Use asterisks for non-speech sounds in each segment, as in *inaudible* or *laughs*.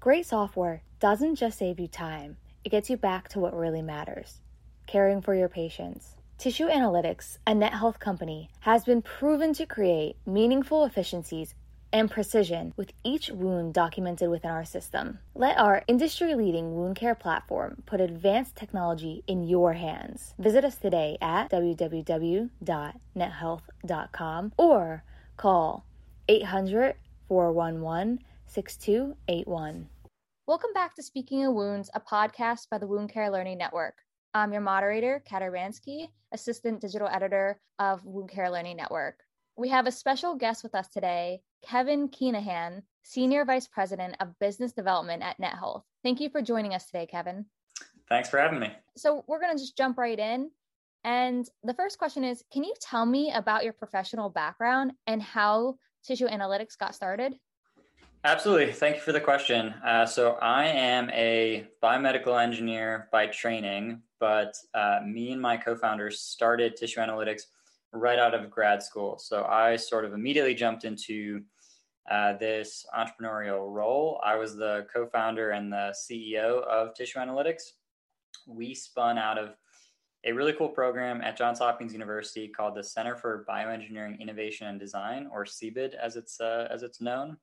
Great software doesn't just save you time, it gets you back to what really matters caring for your patients. Tissue Analytics, a NetHealth company, has been proven to create meaningful efficiencies and precision with each wound documented within our system. Let our industry leading wound care platform put advanced technology in your hands. Visit us today at www.nethealth.com or call 800 411 6281. Welcome back to Speaking of Wounds, a podcast by the Wound Care Learning Network. I'm your moderator, Kata Ransky, Assistant Digital Editor of Wound Care Learning Network. We have a special guest with us today, Kevin Keenahan, Senior Vice President of Business Development at NetHealth. Thank you for joining us today, Kevin. Thanks for having me. So, we're going to just jump right in. And the first question is Can you tell me about your professional background and how tissue analytics got started? Absolutely. Thank you for the question. Uh, so, I am a biomedical engineer by training, but uh, me and my co founders started tissue analytics right out of grad school. So, I sort of immediately jumped into uh, this entrepreneurial role. I was the co founder and the CEO of Tissue Analytics. We spun out of a really cool program at Johns Hopkins University called the Center for Bioengineering Innovation and Design, or CBID as it's, uh, as it's known.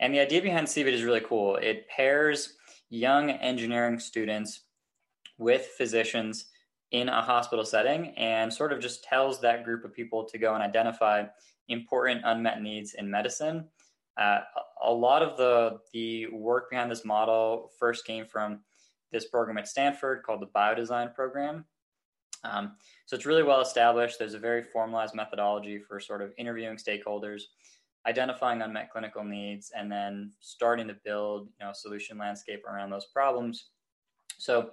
And the idea behind CBID is really cool. It pairs young engineering students with physicians in a hospital setting and sort of just tells that group of people to go and identify important unmet needs in medicine. Uh, a lot of the, the work behind this model first came from this program at Stanford called the Biodesign Program. Um, so it's really well established. There's a very formalized methodology for sort of interviewing stakeholders identifying unmet clinical needs and then starting to build you know solution landscape around those problems. So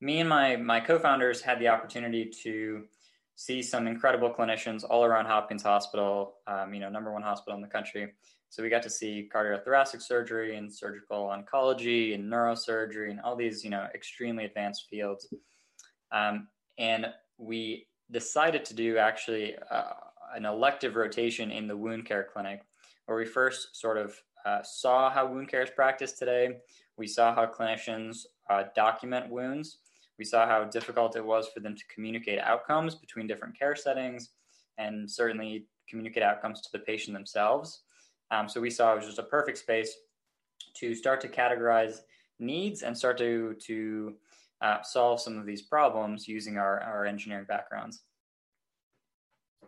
me and my my co-founders had the opportunity to see some incredible clinicians all around hopkins hospital um, you know number one hospital in the country. So we got to see cardiothoracic surgery and surgical oncology and neurosurgery and all these you know extremely advanced fields. Um, and we decided to do actually uh, an elective rotation in the wound care clinic where we first sort of uh, saw how wound care is practiced today. We saw how clinicians uh, document wounds. We saw how difficult it was for them to communicate outcomes between different care settings and certainly communicate outcomes to the patient themselves. Um, so we saw it was just a perfect space to start to categorize needs and start to, to uh, solve some of these problems using our, our engineering backgrounds.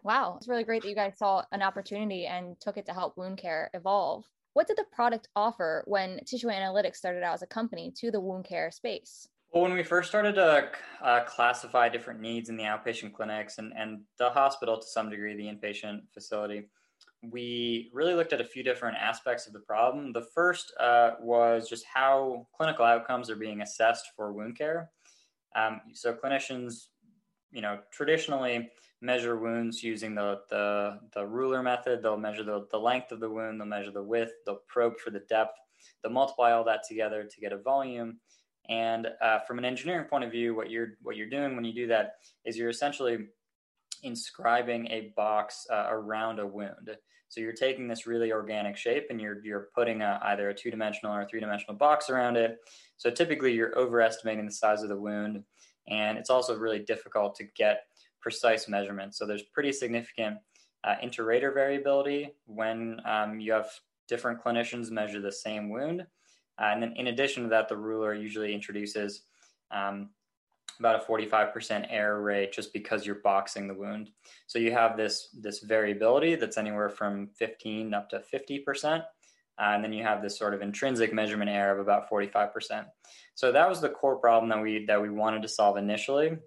Wow, it's really great that you guys saw an opportunity and took it to help wound care evolve. What did the product offer when Tissue Analytics started out as a company to the wound care space? Well, when we first started to uh, classify different needs in the outpatient clinics and, and the hospital to some degree, the inpatient facility, we really looked at a few different aspects of the problem. The first uh, was just how clinical outcomes are being assessed for wound care. Um, so clinicians, you know, traditionally measure wounds using the, the, the ruler method. They'll measure the, the length of the wound, they'll measure the width, they'll probe for the depth, they'll multiply all that together to get a volume. And uh, from an engineering point of view, what you're what you're doing when you do that is you're essentially inscribing a box uh, around a wound. So you're taking this really organic shape and you're you're putting a, either a two dimensional or a three dimensional box around it. So typically you're overestimating the size of the wound, and it's also really difficult to get precise measurements. So there's pretty significant uh, inter-rater variability when um, you have different clinicians measure the same wound. Uh, and then in addition to that, the ruler usually introduces um, about a 45% error rate just because you're boxing the wound. So you have this, this variability that's anywhere from 15 up to 50%. Uh, and then you have this sort of intrinsic measurement error of about 45%. So that was the core problem that we that we wanted to solve initially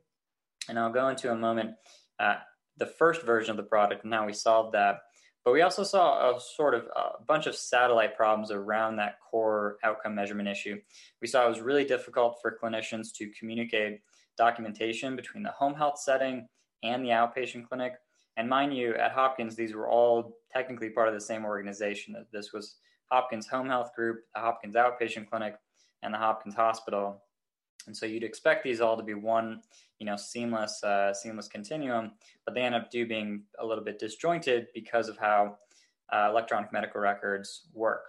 and I'll go into a moment uh, the first version of the product and how we solved that. But we also saw a sort of a bunch of satellite problems around that core outcome measurement issue. We saw it was really difficult for clinicians to communicate documentation between the home health setting and the outpatient clinic. And mind you, at Hopkins, these were all technically part of the same organization. This was Hopkins Home Health Group, the Hopkins Outpatient Clinic, and the Hopkins Hospital. And so you'd expect these all to be one, you know, seamless, uh, seamless continuum, but they end up do being a little bit disjointed because of how uh, electronic medical records work.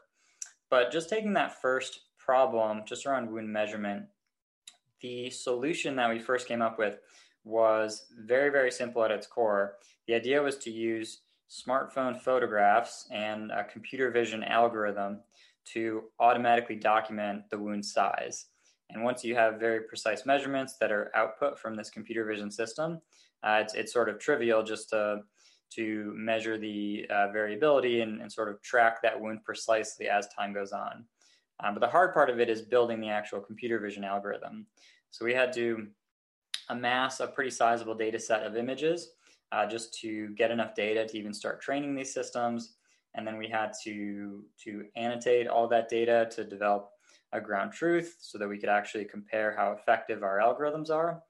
But just taking that first problem just around wound measurement, the solution that we first came up with was very, very simple at its core. The idea was to use smartphone photographs and a computer vision algorithm to automatically document the wound size. And once you have very precise measurements that are output from this computer vision system, uh, it's, it's sort of trivial just to, to measure the uh, variability and, and, sort of track that wound precisely as time goes on. Um, but the hard part of it is building the actual computer vision algorithm. So we had to amass a pretty sizable data set of images uh, just to get enough data to even start training these systems. And then we had to, to annotate all that data to develop a ground truth so that we could actually compare how effective our algorithms are.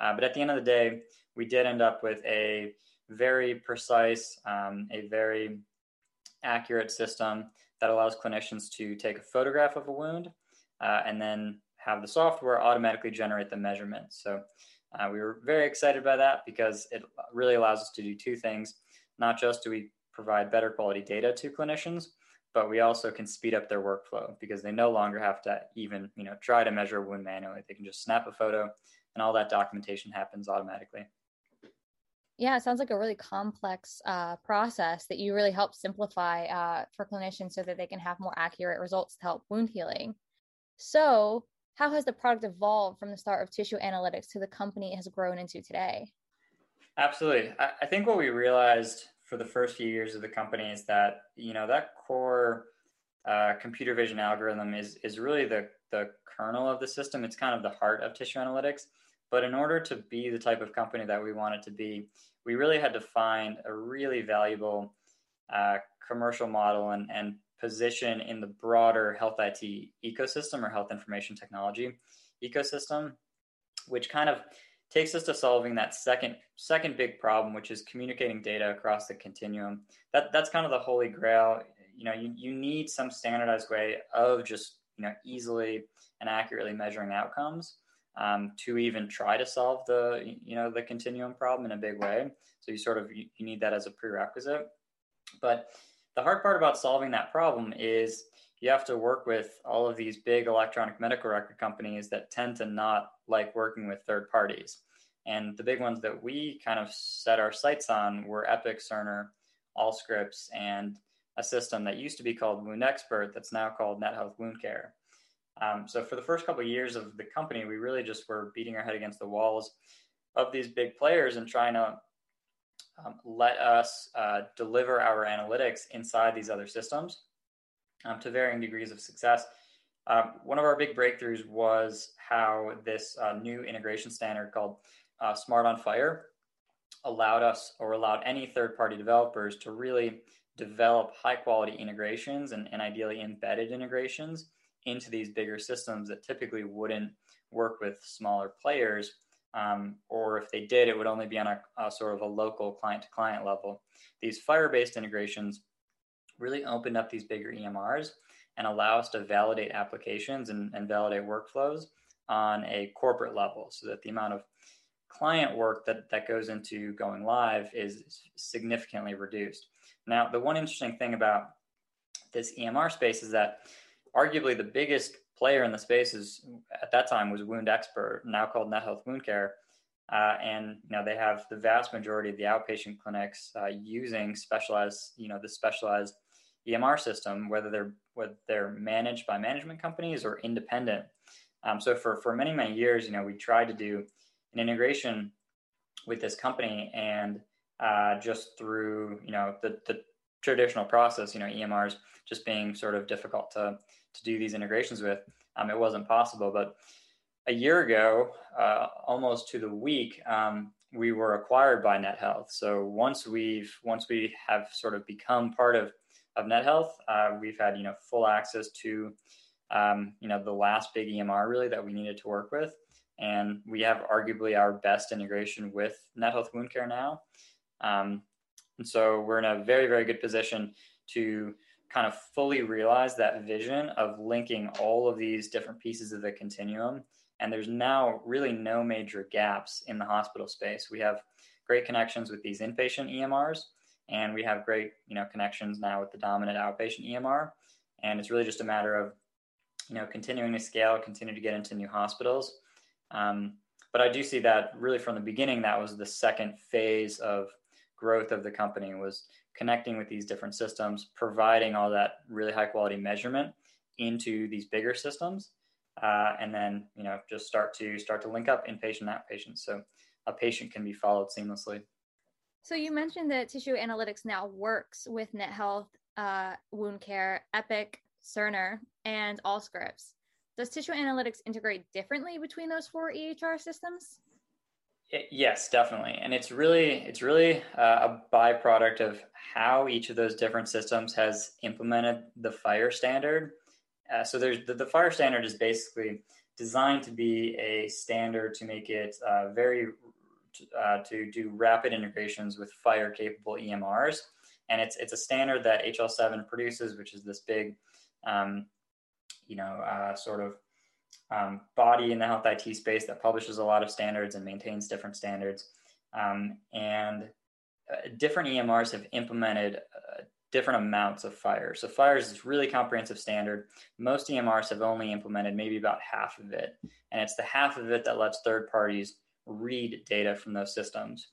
Uh, but at the end of the day, we did end up with a very precise, um, a very accurate system that allows clinicians to take a photograph of a wound uh, and then have the software automatically generate the measurements. So uh, we were very excited by that because it really allows us to do two things. Not just do we provide better quality data to clinicians, but we also can speed up their workflow because they no longer have to even you know try to measure a wound manually. They can just snap a photo, and all that documentation happens automatically. Yeah, it sounds like a really complex uh, process that you really help simplify uh, for clinicians so that they can have more accurate results to help wound healing. So, how has the product evolved from the start of tissue analytics to the company it has grown into today? Absolutely. I, I think what we realized for the first few years of the company is that you know that core uh, computer vision algorithm is is really the the kernel of the system. It's kind of the heart of tissue analytics. But in order to be the type of company that we wanted to be, we really had to find a really valuable uh, commercial model and, and position in the broader health IT ecosystem or health information technology ecosystem, which kind of takes us to solving that second second big problem, which is communicating data across the continuum. That that's kind of the holy grail. You know, you, you need some standardized way of just you know easily and accurately measuring outcomes um, to even try to solve the you know the continuum problem in a big way. So you sort of you, you need that as a prerequisite. But the hard part about solving that problem is you have to work with all of these big electronic medical record companies that tend to not like working with third parties. And the big ones that we kind of set our sights on were Epic, Cerner, Allscripts, and a system that used to be called Wound Expert that's now called NetHealth Wound Care. Um, so for the first couple of years of the company, we really just were beating our head against the walls of these big players and trying to um, let us uh, deliver our analytics inside these other systems um, to varying degrees of success. Um, one of our big breakthroughs was how this uh, new integration standard called uh, SMART on FHIR allowed us or allowed any third party developers to really develop high quality integrations and, and ideally embedded integrations into these bigger systems that typically wouldn't work with smaller players um, or if they did, it would only be on a, a sort of a local client to client level. These Fire based integrations really opened up these bigger EMRs and allow us to validate applications and, and validate workflows on a corporate level so that the amount of client work that, that goes into going live is significantly reduced. Now, the one interesting thing about this EMR space is that arguably the biggest player in the space is at that time was Wound Expert, now called NetHealth Wound Care. Uh, and you know they have the vast majority of the outpatient clinics uh, using specialized, you know, the specialized EMR system, whether they're whether they're managed by management companies or independent. Um, so for for many many years, you know, we tried to do an integration with this company, and uh, just through you know the the traditional process, you know, EMRs just being sort of difficult to to do these integrations with, um, it wasn't possible. But a year ago, uh, almost to the week, um, we were acquired by NetHealth. So once we've once we have sort of become part of of NetHealth, uh, we've had you know full access to um, you know the last big EMR really that we needed to work with, and we have arguably our best integration with NetHealth Wound Care now. Um, and so we're in a very very good position to kind of fully realize that vision of linking all of these different pieces of the continuum. And there's now really no major gaps in the hospital space. We have great connections with these inpatient EMRs, and we have great you know connections now with the dominant outpatient EMR. And it's really just a matter of you know, continuing to scale, continue to get into new hospitals. Um, but I do see that really from the beginning, that was the second phase of growth of the company was connecting with these different systems, providing all that really high quality measurement into these bigger systems, uh, and then you know just start to start to link up inpatient and outpatient, so a patient can be followed seamlessly. So you mentioned that Tissue Analytics now works with NetHealth, uh, Wound Care, Epic, Cerner, and Allscripts. Does Tissue Analytics integrate differently between those four EHR systems? Yes, definitely, and it's really it's really uh, a byproduct of how each of those different systems has implemented the FHIR standard. Uh, so there's the, the, FHIR standard is basically designed to be a standard to make it uh, very uh, to do rapid integrations with FHIR capable EMRs, and it's it's a standard that HL7 produces, which is this big, um, you know, uh, sort of um, body in the health IT space that publishes a lot of standards and maintains different standards. Um, and uh, different EMRs have implemented uh, different amounts of FHIR. So FHIR is really comprehensive standard. Most EMRs have only implemented maybe about half of it. And it's the half of it that lets third parties read data from those systems.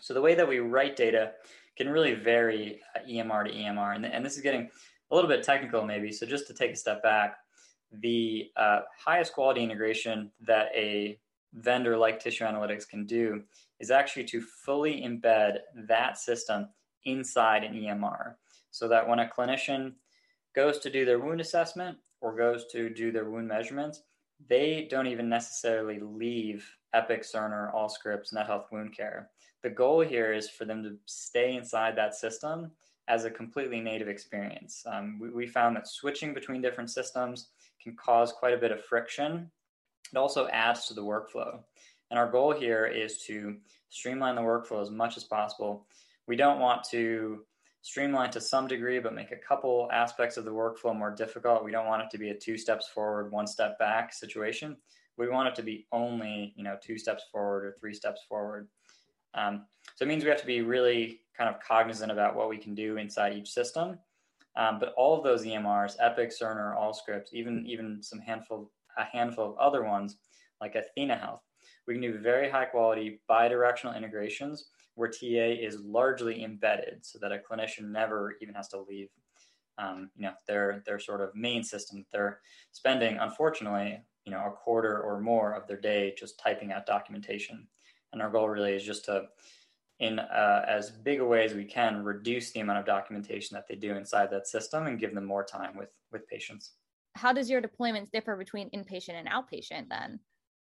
So the way that we write data can really vary uh, EMR to EMR. And, and this is getting a little bit technical maybe. So just to take a step back, the uh, highest quality integration that a vendor like Tissue Analytics can do is actually to fully embed that system inside an EMR so that when a clinician goes to do their wound assessment or goes to do their wound measurements, they don't even necessarily leave Epic, Cerner, Allscripts, NetHealth Wound Care. The goal here is for them to stay inside that system as a completely native experience. Um, we, we found that switching between different systems can cause quite a bit of friction. It also adds to the workflow. And our goal here is to streamline the workflow as much as possible. We don't want to streamline to some degree, but make a couple aspects of the workflow more difficult. We don't want it to be a two steps forward, one step back situation. We want it to be only, you know, two steps forward or three steps forward. Um, so it means we have to be really kind of cognizant about what we can do inside each system um, but all of those EMRs, Epic, Cerner, Allscripts, even even some handful a handful of other ones like Athena Health, we can do very high quality bidirectional integrations where TA is largely embedded, so that a clinician never even has to leave. Um, you know their their sort of main system. They're spending, unfortunately, you know, a quarter or more of their day just typing out documentation. And our goal really is just to in uh, as big a way as we can reduce the amount of documentation that they do inside that system and give them more time with with patients. How does your deployments differ between inpatient and outpatient then?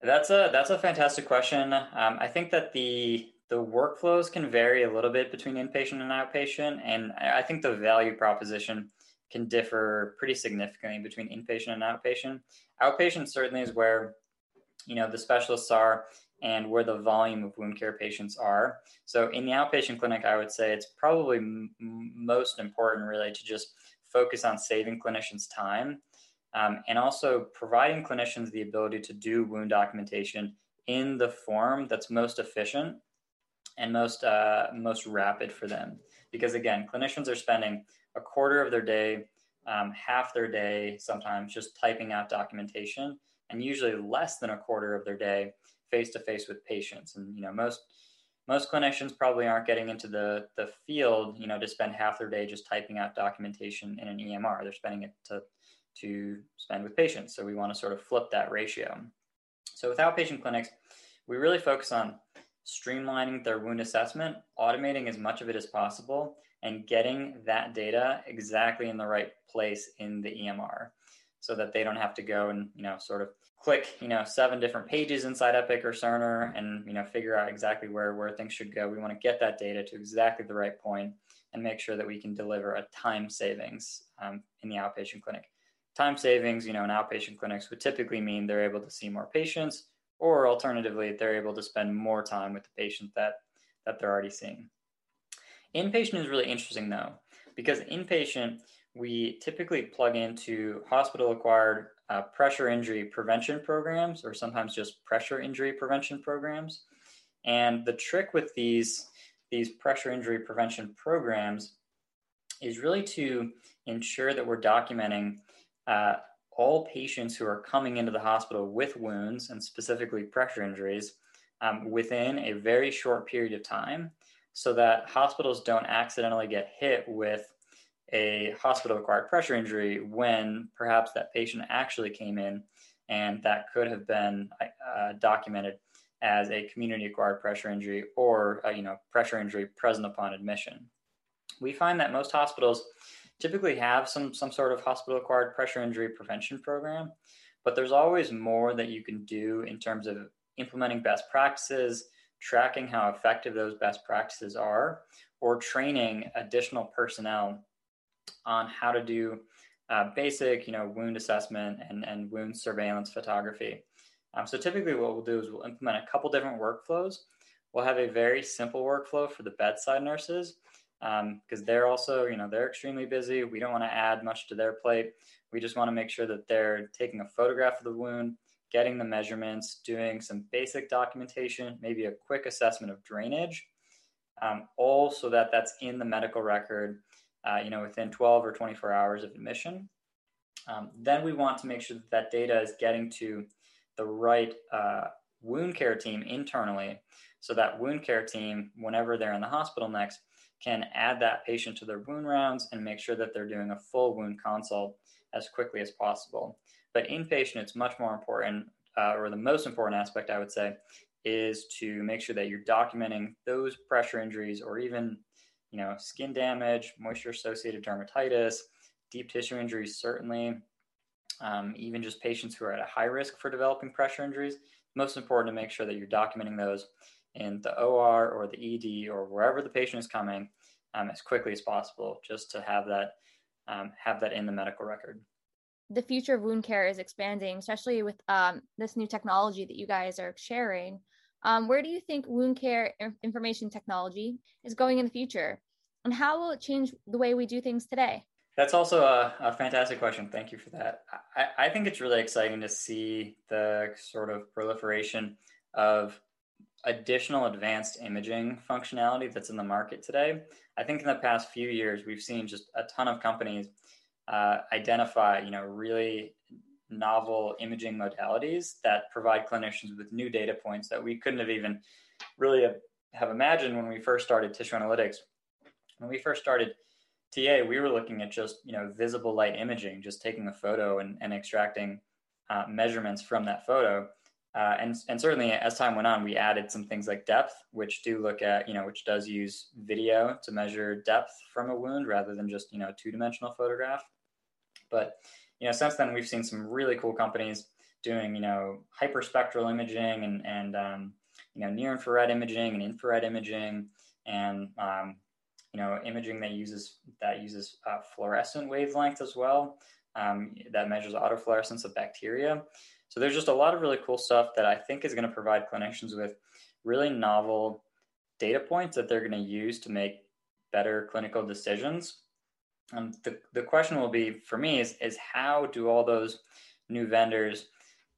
That's a that's a fantastic question. Um, i think that the the workflows can vary a little bit between inpatient and outpatient. And i think the value proposition can differ pretty significantly between inpatient and outpatient outpatient certainly is where you know the specialists are and where the volume of wound care patients are. So, in the outpatient clinic, I would say it's probably m- most important, really, to just focus on saving clinicians time um, and also providing clinicians the ability to do wound documentation in the form that's most efficient and most uh, most rapid for them. Because again, clinicians are spending a quarter of their day, um, half their day, sometimes just typing out documentation, and usually less than a quarter of their day face to face with patients. And you know, most most clinicians probably aren't getting into the the field, you know, to spend half their day just typing out documentation in an EMR. They're spending it to to spend with patients. So we want to sort of flip that ratio. So with outpatient clinics, we really focus on streamlining their wound assessment, automating as much of it as possible, and getting that data exactly in the right place in the EMR so that they don't have to go and, you know, sort of click, you know, seven different pages inside Epic or Cerner and, you know, figure out exactly where, where things should go. We want to get that data to exactly the right point and make sure that we can deliver a time savings um, in the outpatient clinic. Time savings, you know, in outpatient clinics would typically mean they're able to see more patients or alternatively, they're able to spend more time with the patient that, that they're already seeing. Inpatient is really interesting though, because inpatient, we typically plug into hospital acquired uh, pressure injury prevention programs, or sometimes just pressure injury prevention programs. And the trick with these, these pressure injury prevention programs is really to ensure that we're documenting uh, all patients who are coming into the hospital with wounds and specifically pressure injuries um, within a very short period of time so that hospitals don't accidentally get hit with a hospital acquired pressure injury when perhaps that patient actually came in and that could have been uh, documented as a community acquired pressure injury or uh, you know pressure injury present upon admission. We find that most hospitals typically have some some sort of hospital acquired pressure injury prevention program but there's always more that you can do in terms of implementing best practices tracking how effective those best practices are or training additional personnel on how to do uh, basic, you know, wound assessment and, and wound surveillance photography. Um, so typically what we'll do is we'll implement a couple different workflows. We'll have a very simple workflow for the bedside nurses because um, they're also, you know, they're extremely busy. We don't want to add much to their plate. We just want to make sure that they're taking a photograph of the wound, getting the measurements, doing some basic documentation, maybe a quick assessment of drainage, um, all so that that's in the medical record uh, you know, within 12 or 24 hours of admission. Um, then we want to make sure that that data is getting to the right uh, wound care team internally so that wound care team, whenever they're in the hospital next, can add that patient to their wound rounds and make sure that they're doing a full wound consult as quickly as possible. But inpatient, it's much more important, uh, or the most important aspect, I would say, is to make sure that you're documenting those pressure injuries or even you know, skin damage, moisture associated dermatitis, deep tissue injuries, certainly, um, even just patients who are at a high risk for developing pressure injuries. Most important to make sure that you're documenting those in the OR or the ED or wherever the patient is coming um, as quickly as possible, just to have that um, have that in the medical record. The future of wound care is expanding, especially with um, this new technology that you guys are sharing. Um, where do you think wound care information technology is going in the future? And how will it change the way we do things today? That's also a, a fantastic question. Thank you for that. I, I, think it's really exciting to see the sort of proliferation of additional advanced imaging functionality that's in the market today. I think in the past few years, we've seen just a ton of companies uh, identify, you know, really novel imaging modalities that provide clinicians with new data points that we couldn't have even really have, imagined when we first started tissue analytics. When we first started TA, we were looking at just you know visible light imaging, just taking a photo and, and extracting uh, measurements from that photo. Uh, and, and certainly as time went on, we added some things like depth, which do look at, you know, which does use video to measure depth from a wound rather than just, you know, two dimensional photograph. But you know, since then we've seen some really cool companies doing, you know, hyperspectral imaging and, and um, you know, near infrared imaging and infrared imaging and, um, you know, imaging that uses that uses uh, fluorescent wavelength as well. Um, that measures autofluorescence of bacteria. So there's just a lot of really cool stuff that I think is going to provide clinicians with really novel data points that they're going to use to make better clinical decisions um, the, the question will be for me is, is how do all those new vendors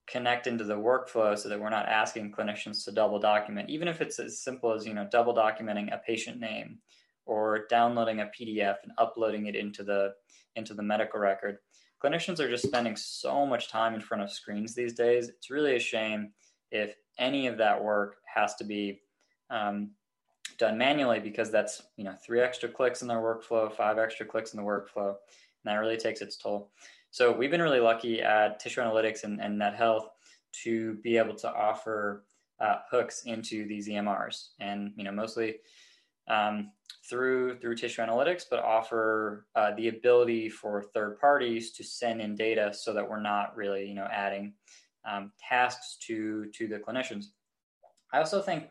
connect into the workflow so that we're not asking clinicians to double document, even if it's as simple as, you know, double documenting a patient name or downloading a PDF and uploading it into the, into the medical record. Clinicians are just spending so much time in front of screens these days. It's really a shame if any of that work has to be um, done manually because that's you know three extra clicks in their workflow, five extra clicks in the workflow, and that really takes its toll. So we've been really lucky at Tissue Analytics and, and Net Health to be able to offer uh, hooks into these EMRs, and you know mostly um, through through Tissue Analytics, but offer uh, the ability for third parties to send in data so that we're not really you know adding um, tasks to to the clinicians. I also think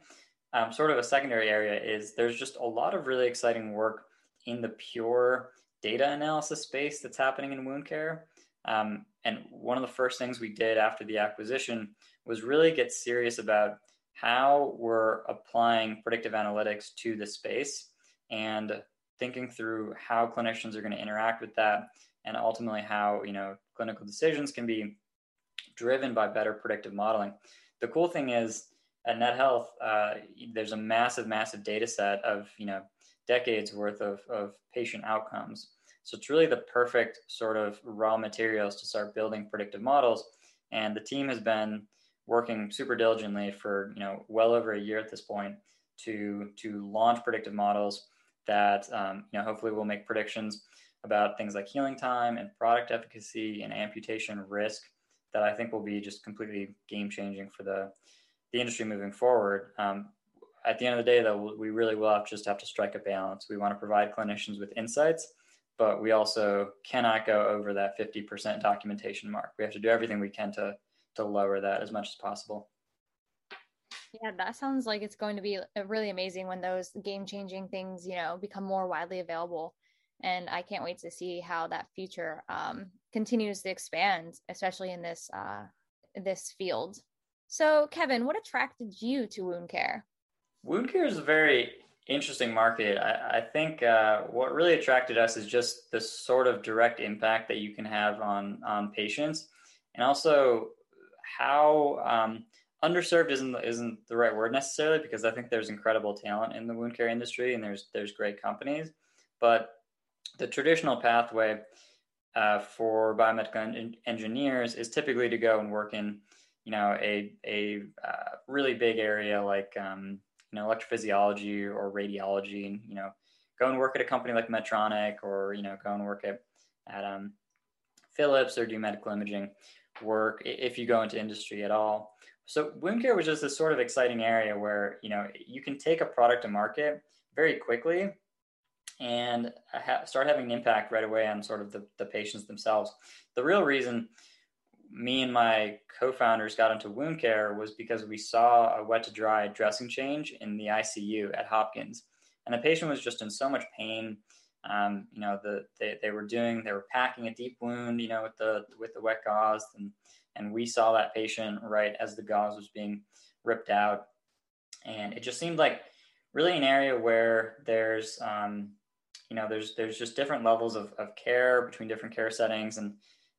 um, sort of a secondary area is there's just a lot of really exciting work in the pure data analysis space that's happening in wound care. Um, and one of the first things we did after the acquisition was really get serious about how we're applying predictive analytics to the space and thinking through how clinicians are going to interact with that and ultimately how you know clinical decisions can be driven by better predictive modeling the cool thing is at Net Health, uh, there's a massive, massive data set of you know decades worth of, of patient outcomes. So it's really the perfect sort of raw materials to start building predictive models. And the team has been working super diligently for you know well over a year at this point to to launch predictive models that um, you know hopefully we'll make predictions about things like healing time and product efficacy and amputation risk that I think will be just completely game changing for the the industry moving forward. Um, at the end of the day, though, we really will have just have to strike a balance. We want to provide clinicians with insights, but we also cannot go over that 50% documentation mark. We have to do everything we can to to lower that as much as possible. Yeah, that sounds like it's going to be really amazing when those game changing things, you know, become more widely available. And I can't wait to see how that future um, continues to expand, especially in this uh, this field. So, Kevin, what attracted you to wound care? Wound care is a very interesting market. I, I think uh, what really attracted us is just the sort of direct impact that you can have on on patients, and also how um, underserved isn't isn't the right word necessarily because I think there's incredible talent in the wound care industry and there's there's great companies, but the traditional pathway uh, for biomedical en- engineers is typically to go and work in you know a a uh, really big area like um, you know electrophysiology or radiology and you know go and work at a company like Medtronic or you know go and work at at um, Philips or do medical imaging work if you go into industry at all. So wound care was just this sort of exciting area where you know you can take a product to market very quickly and ha- start having an impact right away on sort of the, the patients themselves. The real reason me and my co-founders got into wound care was because we saw a wet to dry dressing change in the ICU at Hopkins, and the patient was just in so much pain. Um, you know, the they, they were doing they were packing a deep wound, you know, with the with the wet gauze, and and we saw that patient right as the gauze was being ripped out, and it just seemed like really an area where there's um, you know there's there's just different levels of, of care between different care settings. And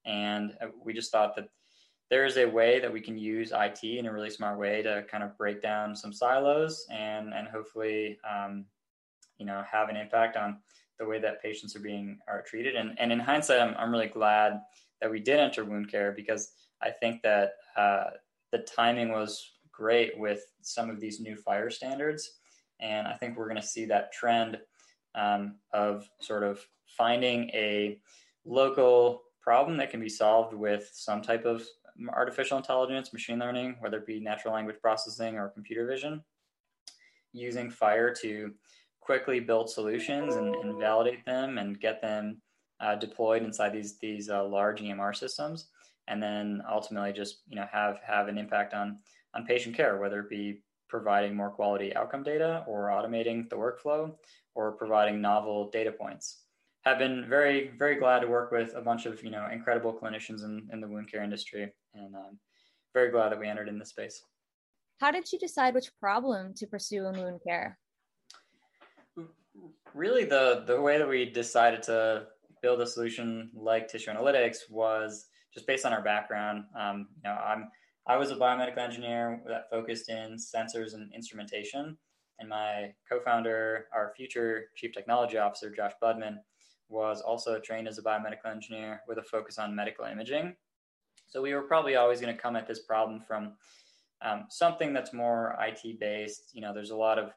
and uh, we just thought that there is a way that we can use IT in a really smart way to kind of break down some silos and and hopefully um, you know have an impact on the way that patients are being are treated. And and in hindsight I'm I'm really glad that we did enter wound care because I think that uh, the timing was great with some of these new FHIR standards. And I think we're going to see that trend um, of sort of finding a local problem that can be solved with some type of artificial intelligence, machine learning, whether it be natural language processing or computer vision, using FHIR to quickly build solutions and, and validate them and get them uh, deployed inside these these uh, large EMR systems, and then ultimately just you know have have an impact on on patient care, whether it be providing more quality outcome data or automating the workflow or providing novel data points. Have been very, very glad to work with a bunch of you know incredible clinicians in, in the wound care industry, and um, very glad that we entered in this space. How did you decide which problem to pursue in wound care? Really, the the way that we decided to build a solution like tissue analytics was just based on our background. Um, you know, I'm I was a biomedical engineer that focused in sensors and instrumentation, and my co-founder, our future chief technology officer, Josh Budman, was also trained as a biomedical engineer with a focus on medical imaging. So we were probably always going to come at this problem from um, something that's more IT based. You know, there's a lot of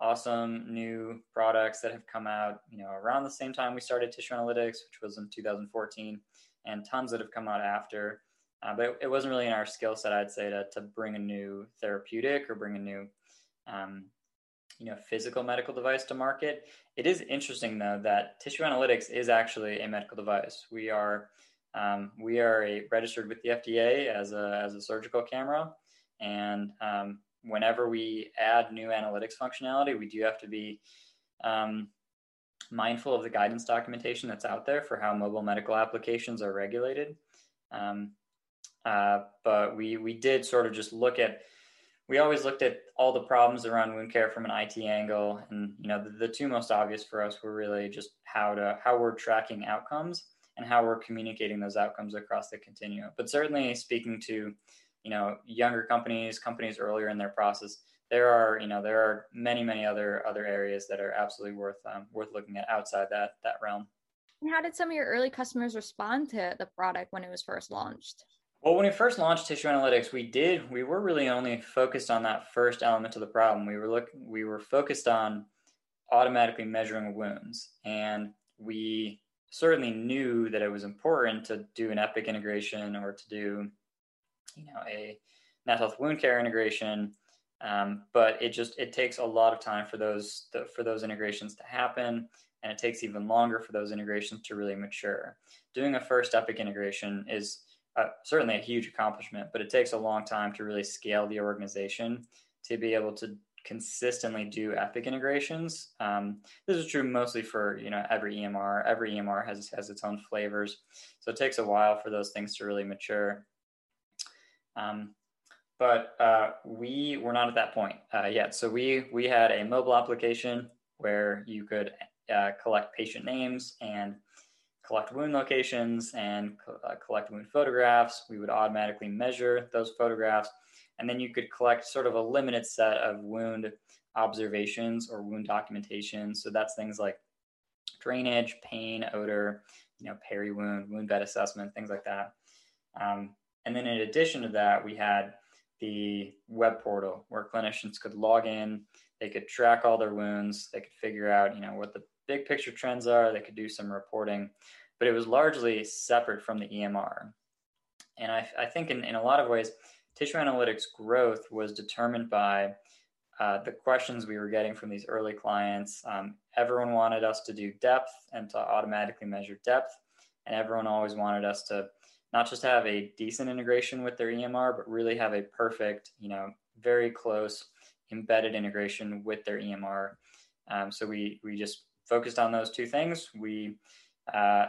awesome new products that have come out, you know, around the same time we started Tissue Analytics, which was in 2014, and tons that have come out after. Uh, but it, wasn't really in our skill set, I'd say, to, to bring a new therapeutic or bring a new um, you know physical medical device to market. It is interesting though that tissue analytics is actually a medical device. We are um, we are a, registered with the FDA as a as a surgical camera, and um, whenever we add new analytics functionality, we do have to be um, mindful of the guidance documentation that's out there for how mobile medical applications are regulated. Um, uh, but we we did sort of just look at we always looked at all the problems around wound care from an IT angle, and you know the, the, two most obvious for us were really just how to how we're tracking outcomes and how we're communicating those outcomes across the continuum. But certainly, speaking to you know younger companies, companies earlier in their process, there are you know there are many many other other areas that are absolutely worth um, worth looking at outside that that realm. And how did some of your early customers respond to the product when it was first launched? Well, when we first launched tissue analytics, we did we were really only focused on that first element of the problem. We were look we were focused on automatically measuring wounds, and we certainly knew that it was important to do an Epic integration or to do, you know, a NetHealth wound care integration. Um, but it just it takes a lot of time for those for those integrations to happen, and it takes even longer for those integrations to really mature. Doing a first Epic integration is uh, certainly a huge accomplishment, but it takes a long time to really scale the organization to be able to consistently do Epic integrations. Um, this is true mostly for you know every EMR. Every EMR has has its own flavors, so it takes a while for those things to really mature. Um, but uh, we were not at that point uh, yet. So we we had a mobile application where you could uh, collect patient names and collect wound locations and uh, collect wound photographs. We would automatically measure those photographs, and then you could collect sort of a limited set of wound observations or wound documentation. So that's things like drainage, pain, odor, you know, peri wound, wound bed assessment, things like that. Um, and then in addition to that, we had the web portal where clinicians could log in, they could track all their wounds, they could figure out, you know, what the big picture trends are, they could do some reporting, but it was largely separate from the EMR. And I, I think in, in a lot of ways, tissue analytics growth was determined by uh, the questions we were getting from these early clients. Um, everyone wanted us to do depth and to automatically measure depth, and everyone always wanted us to not just have a decent integration with their EMR, but really have a perfect, you know, very close embedded integration with their EMR. Um, so we we just focused on those two things. We, uh,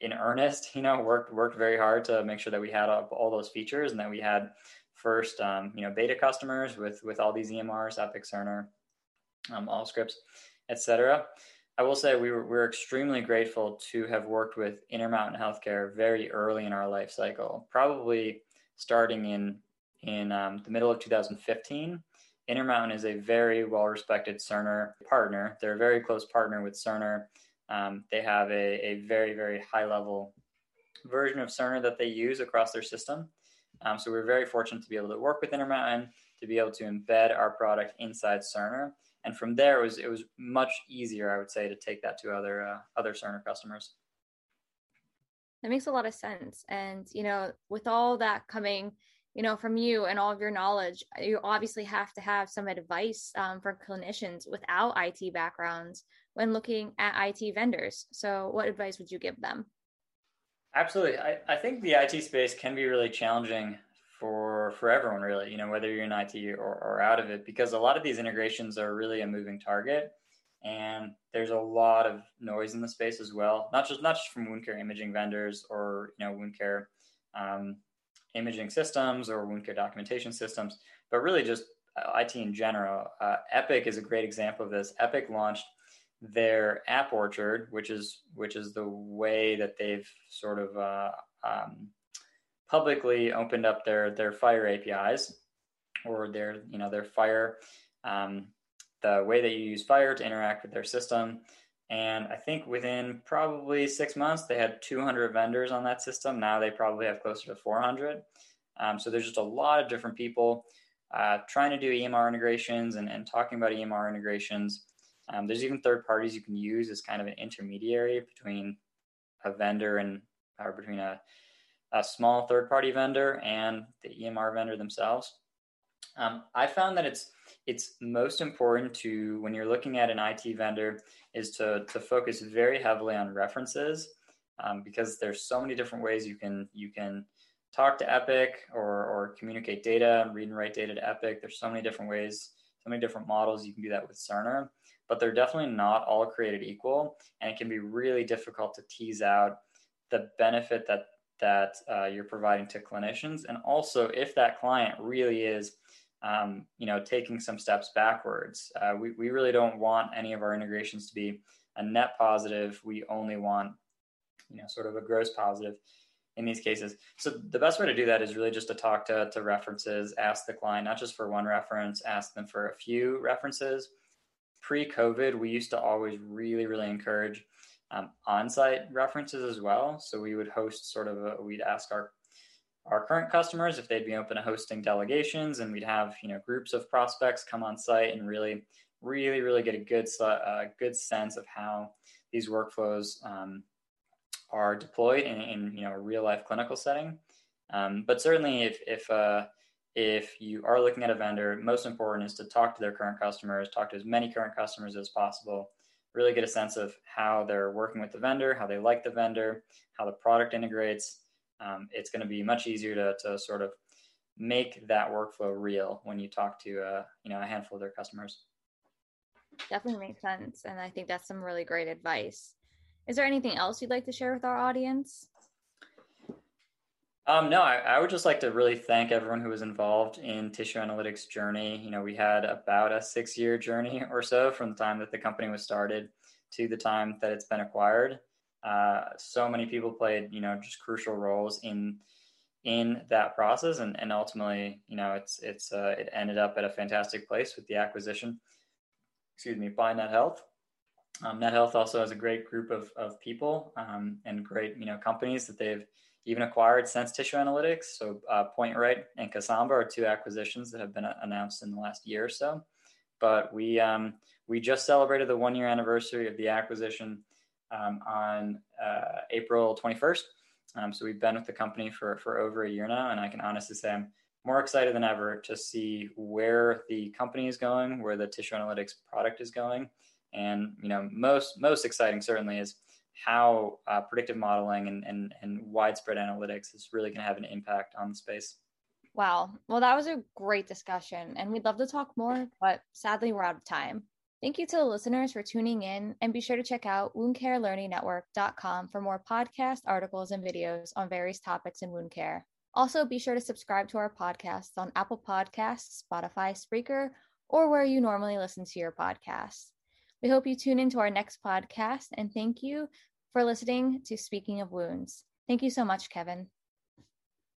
in earnest, *laughs* you know, worked worked very hard to make sure that we had all, those features and that we had first, um, you know, beta customers with with all these EMRs, Epic, Cerner, um, Allscripts, etc. I will say we were, we are extremely grateful to have worked with Intermountain Healthcare very early in our life cycle, probably starting in in um, the middle of 2015. Intermountain is a very well respected Cerner partner. They're a very close partner with Cerner. Um, they have a, a very, very high level version of Cerner that they use across their system. Um, so we're very fortunate to be able to work with Intermountain to be able to embed our product inside Cerner and from there it was it was much easier i would say to take that to other uh, other cerner customers. That makes a lot of sense. And you know with all that coming you know from you and all of your knowledge you obviously have to have some advice um, for clinicians without it backgrounds when looking at it vendors. So what advice would you give them? Absolutely. I, I think the it space can be really challenging for for everyone really you know whether you're in IT or, or out of it because a lot of these integrations are really a moving target and there's a lot of noise in the space as well not just not just from wound care imaging vendors or you know wound care um, imaging systems or wound care documentation systems but really just uh, IT in general. Uh, Epic is a great example of this. Epic launched their app orchard which is which is the way that they've sort of uh, um, publicly opened up their their FHIR APIs or their you know their FHIR um, the way that you use FHIR to interact with their system. And I think within probably six months, they had 200 vendors on that system. Now they probably have closer to 400. Um, so there's just a lot of different people uh, trying to do EMR integrations and, and talking about EMR integrations. Um, there's even third parties you can use as kind of an intermediary between a vendor and or between a a small third party vendor and the EMR vendor themselves. Um, I found that it's it's most important to when you're looking at an IT vendor is to to focus very heavily on references um, because there's so many different ways you can you can talk to Epic or or communicate data and read and write data to Epic. There's so many different ways, so many different models you can do that with Cerner, but they're definitely not all created equal, and it can be really difficult to tease out the benefit that that uh, you're providing to clinicians, and also if that client really is, um, you know, taking some steps backwards. Uh, we we really don't want any of our integrations to be a net positive. We only want, you know, sort of a gross positive in these cases. So the best way to do that is really just to talk to, to references, ask the client, not just for one reference, ask them for a few references. Pre COVID, we used to always really, really encourage um, on-site references as well. So we would host sort of a, we'd ask our our current customers if they'd be open to hosting delegations, and we'd have you know groups of prospects come on site and really, really, really get a good uh, good sense of how these workflows um, are deployed in, in you know a real life clinical setting. Um, but certainly, if if uh, if you are looking at a vendor, most important is to talk to their current customers, talk to as many current customers as possible, really get a sense of how they're working with the vendor, how they like the vendor, how the product integrates. Um, it's going to be much easier to, to sort of make that workflow real when you talk to uh, you know a handful of their customers. Definitely makes sense, and I think that's some really great advice. Is there anything else you'd like to share with our audience? Um, no, I, I, would just like to really thank everyone who was involved in Tissue Analytics' journey. You know, we had about a six-year journey *laughs* or so from the time that the company was started to the time that it's been acquired. Uh, so many people played, you know, just crucial roles in in that process, and, and ultimately, you know, it's it's uh, it ended up at a fantastic place with the acquisition. Excuse me, by Net Health. Um, Net Health also has a great group of of people um, and great, you know, companies that they've even acquired Sense Tissue Analytics. So uh, PointRight and Casamba are two acquisitions that have been announced in the last year or so. But we um, we just celebrated the one year anniversary of the acquisition um, on uh, April 21st. Um, so we've been with the company for for over a year now, and I can honestly say I'm more excited than ever to see where the company is going, where the tissue analytics product is going, and you know most most exciting certainly is how uh, predictive modeling and, and, and widespread analytics is really going to have an impact on the space. Wow. Well, that was a great discussion, and we'd love to talk more, but sadly, we're out of time. Thank you to the listeners for tuning in, and be sure to check out woundcarelearningnetwork.com for more podcasts, articles, and videos on various topics in wound care. Also, be sure to subscribe to our podcasts on Apple Podcasts, Spotify, Spreaker, or where you normally listen to your podcasts. We hope you tune into our next podcast and thank you for listening to Speaking of Wounds. Thank you so much, Kevin.